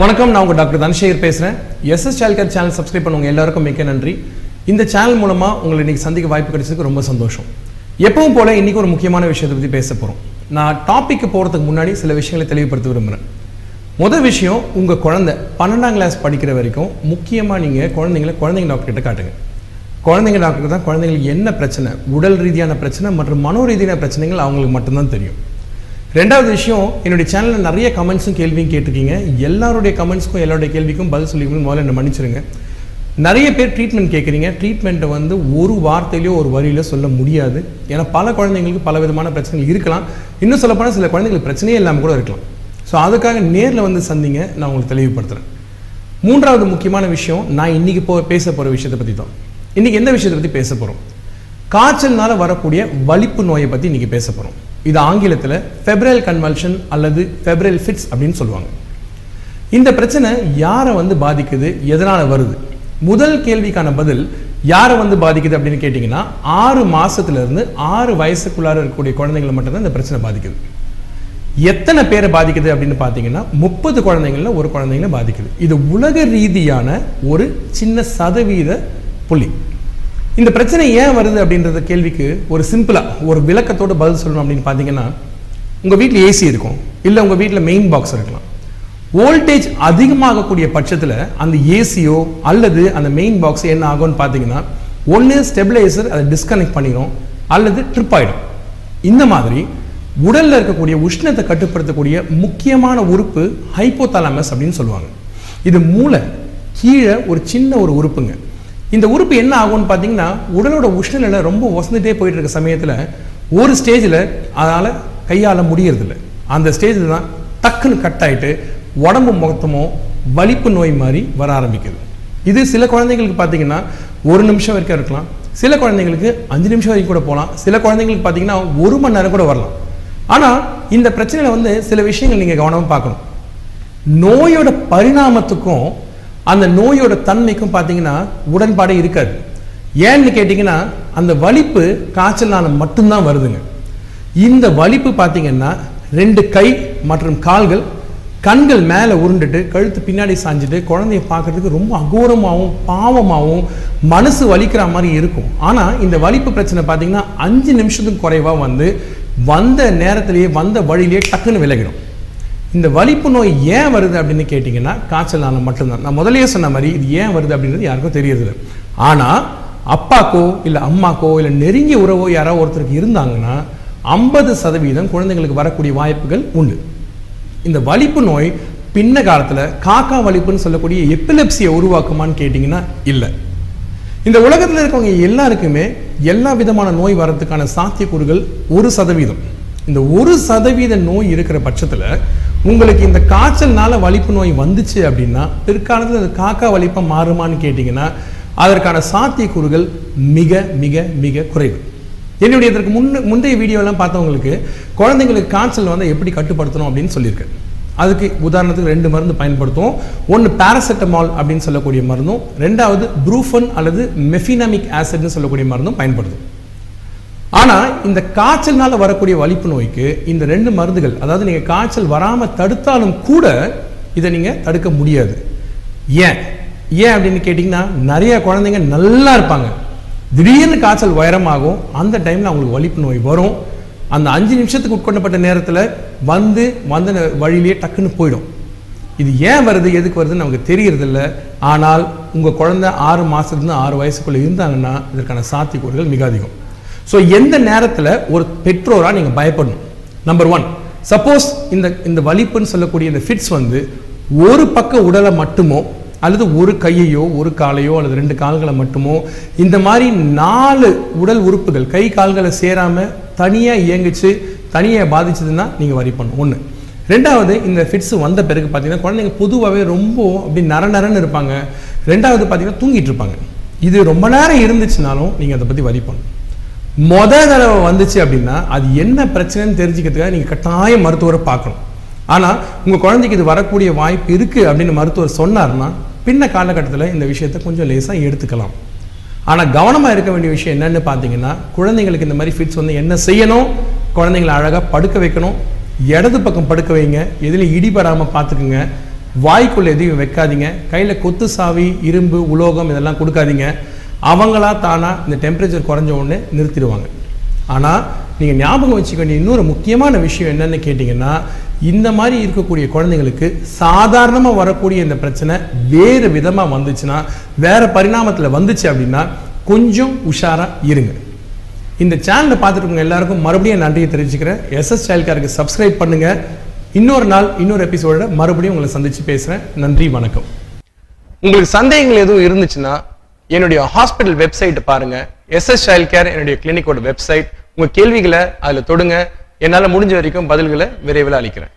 வணக்கம் நான் உங்கள் டாக்டர் தனசேகர் பேசுகிறேன் எஸ்எஸ் சைல்ட்கேர் சேனல் சப்ஸ்கிரைப் பண்ணவங்க எல்லாருக்கும் மிக்க நன்றி. இந்த சேனல் மூலமாக உங்களை இன்றைக்கி சந்திக்க வாய்ப்பு கிடைச்சதுக்கு ரொம்ப சந்தோஷம். எப்பவும் போல இன்றைக்கி ஒரு முக்கியமான விஷயத்தை பற்றி பேச போகிறோம் நான் டாபிக்கு போகிறதுக்கு முன்னாடி சில விஷயங்களை தெளிவுபடுத்த விரும்புகிறேன் முதல் விஷயம் உங்கள் குழந்தை பன்னெண்டாம் கிளாஸ் படிக்கிற வரைக்கும் முக்கியமாக நீங்கள் குழந்தைங்களை குழந்தைங்க டாக்டர்கிட்ட காட்டுங்க. குழந்தைங்க டாக்டர் தான் குழந்தைங்களுக்கு என்ன பிரச்சனை உடல் ரீதியான பிரச்சனை மற்றும் மனோ ரீதியான பிரச்சனைகள் அவங்களுக்கு மட்டும்தான் தெரியும். ரெண்டாவது விஷயம் என்னுடைய சேனலில் நிறைய கமெண்ட்ஸும் கேள்வியும் கேட்டிருக்கீங்க. எல்லாருடைய கமெண்ட்ஸ்க்கும் எல்லாருடைய கேள்விக்கும் பதில் சொல்லிக்கணும் முதல்ல என்ன மன்னிச்சிருங்க. நிறைய பேர் ட்ரீட்மெண்ட் கேட்குறீங்க. ட்ரீட்மெண்ட்டை வந்து ஒரு வார்த்தையிலையோ ஒரு வரியில சொல்ல முடியாது. ஏன்னா பல குழந்தைங்களுக்கு பல விதமான பிரச்சனைகள் இருக்கலாம். இன்னும் சொல்லப்போனால் சில குழந்தைங்களுக்கு பிரச்சனையே இல்லாமல் கூட இருக்கலாம். ஸோ அதுக்காக நேரில் வந்து சந்திங்க. நான் உங்களுக்கு தெளிவுபடுத்துகிறேன் மூன்றாவது முக்கியமான விஷயம் நான் இன்னைக்கு போ பேச போகிற விஷயத்தை பற்றி தான். இன்னைக்கு எந்த விஷயத்தை பற்றி பேச போகிறோம் காய்ச்சல்னால வரக்கூடிய வலிப்பு நோயை பற்றி இன்னைக்கு பேச போகிறோம் இது ஆங்கிலத்தில் ஃபெப்ரல் கன்வல்ஷன் அல்லது ஃபெப்ரல் ஃபிட்ஸ் அப்படின்னு சொல்லுவாங்க. இந்த பிரச்சனை யாரை வந்து பாதிக்குது? எதனால் வருது? முதல் கேள்விக்கான பதில் யாரை வந்து பாதிக்குது அப்படின்னு கேட்டிங்கன்னா ஆறு மாதத்துலேருந்து ஆறு வயசுக்குள்ளார இருக்கக்கூடிய குழந்தைங்களை மட்டும்தான் இந்த பிரச்சனை பாதிக்குது. எத்தனை பேரை பாதிக்குது அப்படின்னு பார்த்தீங்கன்னா முப்பது குழந்தைங்களில் ஒரு குழந்தைங்கள பாதிக்குது. இது உலக ரீதியான ஒரு சின்ன சதவீத புள்ளி. இந்த பிரச்சனை ஏன் வருது அப்படின்றத கேள்விக்கு ஒரு சிம்பிளாக ஒரு விளக்கத்தோட பதில் சொல்லணும் அப்படின்னு பார்த்தீங்கன்னா உங்கள் வீட்டில் ஏசி இருக்கும். இல்லை உங்கள் வீட்டில் மெயின் பாக்ஸ் இருக்கலாம். வோல்டேஜ் அதிகமாகக்கூடிய பட்சத்தில் அந்த ஏசியோ அல்லது அந்த மெயின் பாக்ஸ் என்ன ஆகும்னு பார்த்தீங்கன்னா ஒன்று ஸ்டெபிளைசர் அதை டிஸ்கனெக்ட் பண்ணிடும் அல்லது ட்ரிப் ஆகிடும் இந்த மாதிரி உடலில் இருக்கக்கூடிய உஷ்ணத்தை கட்டுப்படுத்தக்கூடிய முக்கியமான உறுப்பு ஹைப்போதாலமஸ் அப்படின்னு சொல்லுவாங்க. இது மூளை கீழே ஒரு சின்ன ஒரு உறுப்புங்க. இந்த உறுப்பு என்ன ஆகும்னு பார்த்தீங்கன்னா உடலோட உஷ்ணநிலை ரொம்ப வசந்துட்டே போயிட்டு இருக்க சமயத்தில் ஒரு ஸ்டேஜில் அதனால் கையால் முடியறதில்ல. அந்த ஸ்டேஜில் தான் டக்குன்னு கட் ஆயிட்டு உடம்பு மொத்தமும் வலிப்பு நோய் மாதிரி வர ஆரம்பிக்குது. இது சில குழந்தைங்களுக்கு பார்த்தீங்கன்னா ஒரு நிமிஷம் வரைக்கும் இருக்கலாம். சில குழந்தைங்களுக்கு அஞ்சு நிமிஷம் வரைக்கும் கூட போகலாம். சில குழந்தைங்களுக்கு பார்த்தீங்கன்னா ஒரு மணி நேரம் கூட வரலாம். ஆனால் இந்த பிரச்சனையில் வந்து சில விஷயங்கள் நீங்கள் கவனமாக பார்க்கணும். நோயோட பரிணாமத்துக்கும் அந்த நோயோட தன்மைக்கும் பார்த்தீங்கன்னா உடன்பாடே இருக்காது. ஏன்னு கேட்டிங்கன்னா அந்த வலிப்பு காய்ச்சல்னால மட்டும்தான் வருதுங்க. இந்த வலிப்பு பார்த்தீங்கன்னா ரெண்டு கை மற்றும் கால்கள் கண்கள் மேலே உருண்டுட்டு கழுத்து பின்னாடி சாஞ்சிட்டு குழந்தைய பார்க்கறதுக்கு ரொம்ப அகோரமாகவும் பாவமாகவும் மனசு வலிக்கிற மாதிரி இருக்கும். ஆனால் இந்த வலிப்பு பிரச்சனை பார்த்தீங்கன்னா அஞ்சு நிமிஷத்துக்கு குறைவாக வந்து வந்த நேரத்திலேயே வந்த வழியிலேயே டக்குன்னு விலகிடும். இந்த வலிப்பு நோய் ஏன் வருது அப்படின்னு கேட்டிங்கன்னா காய்ச்சல்னால மட்டும்தான். நான் முதல்லயே சொன்ன மாதிரி இது ஏன் வருது அப்படின்றது யாருக்கும் தெரியறதில்ல. ஆனால் அப்பாக்கோ இல்லை அம்மாக்கோ இல்லை நெருங்கிய உறவோ யாரோ ஒருத்தருக்கு இருந்தாங்கன்னா ஐம்பது சதவீதம் குழந்தைங்களுக்கு வரக்கூடிய வாய்ப்புகள் உண்டு. இந்த வலிப்பு நோய் பின்ன காலத்தில் காக்கா வலிப்புன்னு சொல்லக்கூடிய எப்பிலெப்சியை உருவாக்குமான்னு கேட்டிங்கன்னா இல்லை. இந்த உலகத்தில் இருக்கவங்க எல்லாருக்குமே எல்லா விதமான நோய் வர்றதுக்கான சாத்தியக்கூறுகள் ஒரு சதவீதம். இந்த ஒரு சதவீத நோய் இருக்கிற பட்சத்தில் உங்களுக்கு இந்த காய்ச்சல்னால வலிப்பு நோய் வந்துச்சு அப்படின்னா பிற்காலத்தில் அது காக்கா வலிப்பாக மாறுமான்னு கேட்டிங்கன்னா அதற்கான சாத்தியக்கூறுகள் மிக மிக மிக குறைவு. என்னுடைய இதற்கு முன்ன முந்தைய வீடியோலாம் பார்த்தவங்களுக்கு குழந்தைங்களுக்கு காய்ச்சல் வந்து எப்படி கட்டுப்படுத்தணும் அப்படின்னு சொல்லியிருக்கேன் அதுக்கு உதாரணத்துக்கு ரெண்டு மருந்து பயன்படுத்துவோம். ஒன்று பாராசெட்டமால் அப்படின்னு சொல்லக்கூடிய மருந்தும் ரெண்டாவது ப்ரூஃபன் அல்லது மெஃபினாமிக் ஆசிட்னு சொல்லக்கூடிய மருந்தும் பயன்படுத்தும் ஆனால் இந்த காய்ச்சல்னால வரக்கூடிய வலிப்பு நோய்க்கு இந்த ரெண்டு மருந்துகள் அதாவது நீங்கள் காய்ச்சல் வராமல் தடுத்தாலும் கூட இதை நீங்கள் தடுக்க முடியாது. ஏன்? ஏன் அப்படின்னு கேட்டிங்கன்னா நிறைய குழந்தைங்க நல்லா இருப்பாங்க. திடீர்னு காய்ச்சல் உயரமாகும் அந்த டைமில் அவங்களுக்கு வலிப்பு நோய் வரும். அந்த அஞ்சு நிமிஷத்துக்கு உட்கொண்டப்பட்ட நேரத்தில் வந்து வந்த வழியிலேயே டக்குன்னு போயிடும். இது ஏன் வருது எதுக்கு வருதுன்னு நமக்கு தெரியறதில்ல. ஆனால் உங்கள் குழந்தை ஆறு மாதத்துலேருந்து ஆறு வயசுக்குள்ளே இருந்தாங்கன்னா இதற்கான சாத்தியக்கூறுகள் மிக அதிகம். ஸோ எந்த நேரத்தில் ஒரு பெற்றோராக நீங்கள் பயப்படணும்? நம்பர் ஒன் சப்போஸ் இந்த இந்த வலிப்புன்னு சொல்லக்கூடிய இந்த ஃபிட்ஸ் வந்து ஒரு பக்க உடலை மட்டுமோ அல்லது ஒரு கையையோ ஒரு காலையோ அல்லது ரெண்டு கால்களை மட்டுமோ இந்த மாதிரி நாலு உடல் உறுப்புகள் கை கால்களை சேராமல் தனியாக இயங்கிச்சு தனியாக பாதிச்சதுன்னா நீங்கள் வரி பண்ணணும். ஒன்று ரெண்டாவது இந்த ஃபிட்ஸ் வந்த பிறகு பார்த்தீங்கன்னா குழந்தைங்க பொதுவாகவே ரொம்ப அப்படி நர நரன்னு இருப்பாங்க. ரெண்டாவது பார்த்தீங்கன்னா தூங்கிட்டு இருப்பாங்க. இது ரொம்ப நேரம் இருந்துச்சுனாலும் நீங்கள் அதை பற்றி வரி பண்ணணும். மொதல் தடவை வந்துச்சு அப்படின்னா அது என்ன பிரச்சனைன்னு தெரிஞ்சுக்கிறதுக்காக நீங்கள் கட்டாயம் மருத்துவரை பார்க்கணும். ஆனால் உங்கள் குழந்தைக்கு இது வரக்கூடிய வாய்ப்பு இருக்குது அப்படின்னு மருத்துவர் சொன்னார்னா பின்ன காலகட்டத்தில் இந்த விஷயத்தை கொஞ்சம் லேசாக எடுத்துக்கலாம். ஆனால் கவனமாக இருக்க வேண்டிய விஷயம் என்னென்னு பார்த்தீங்கன்னா குழந்தைங்களுக்கு இந்த மாதிரி ஃபிட்ஸ் வந்து என்ன செய்யணும்? குழந்தைங்களை அழகாக படுக்க வைக்கணும். இடது பக்கம் படுக்க வைங்க. எதுலையும் இடிபடாமல் பார்த்துக்குங்க வாய்க்குள்ளே எதையும் வைக்காதீங்க. கையில் கொத்து சாவி இரும்பு உலோகம் இதெல்லாம் கொடுக்காதீங்க. அவங்களா தானா இந்த டெம்பரேச்சர் குறைஞ்ச உடனே நிறுத்திடுவாங்க. ஆனால் நீங்கள் ஞாபகம் வச்சுக்க வேண்டிய இன்னொரு முக்கியமான விஷயம் என்னன்னு கேட்டிங்கன்னா இந்த மாதிரி இருக்கக்கூடிய குழந்தைங்களுக்கு சாதாரணமாக வரக்கூடிய இந்த பிரச்சனை வேறு விதமாக வந்துச்சுன்னா வேறு பரிணாமத்தில் வந்துச்சு அப்படின்னா கொஞ்சம் உஷாராக இருங்க. இந்த சேனலை பார்த்துட்டு எல்லாருக்கும் மறுபடியும் நன்றியை தெரிவிச்சுக்கிறேன். எஸ்எஸ் சைல்ட்காருக்கு சப்ஸ்கிரைப் பண்ணுங்க. இன்னொரு நாள் இன்னொரு எபிசோட மறுபடியும் உங்களை சந்திச்சு பேசுகிறேன் நன்றி வணக்கம். உங்களுக்கு சந்தேகங்கள் எதுவும் இருந்துச்சுன்னா என்னுடைய ஹாஸ்பிட்டல் வெப்சைட் பாருங்க. எஸ்எஸ் சைல்ட் கேர் என்னுடைய கிளினிக்கோட வெப்சைட் உங்க கேள்விகளை அதுல தொடுங்க. என்னால முடிஞ்ச வரைக்கும் பதில்களை விரைவில் அளிக்கிறேன்.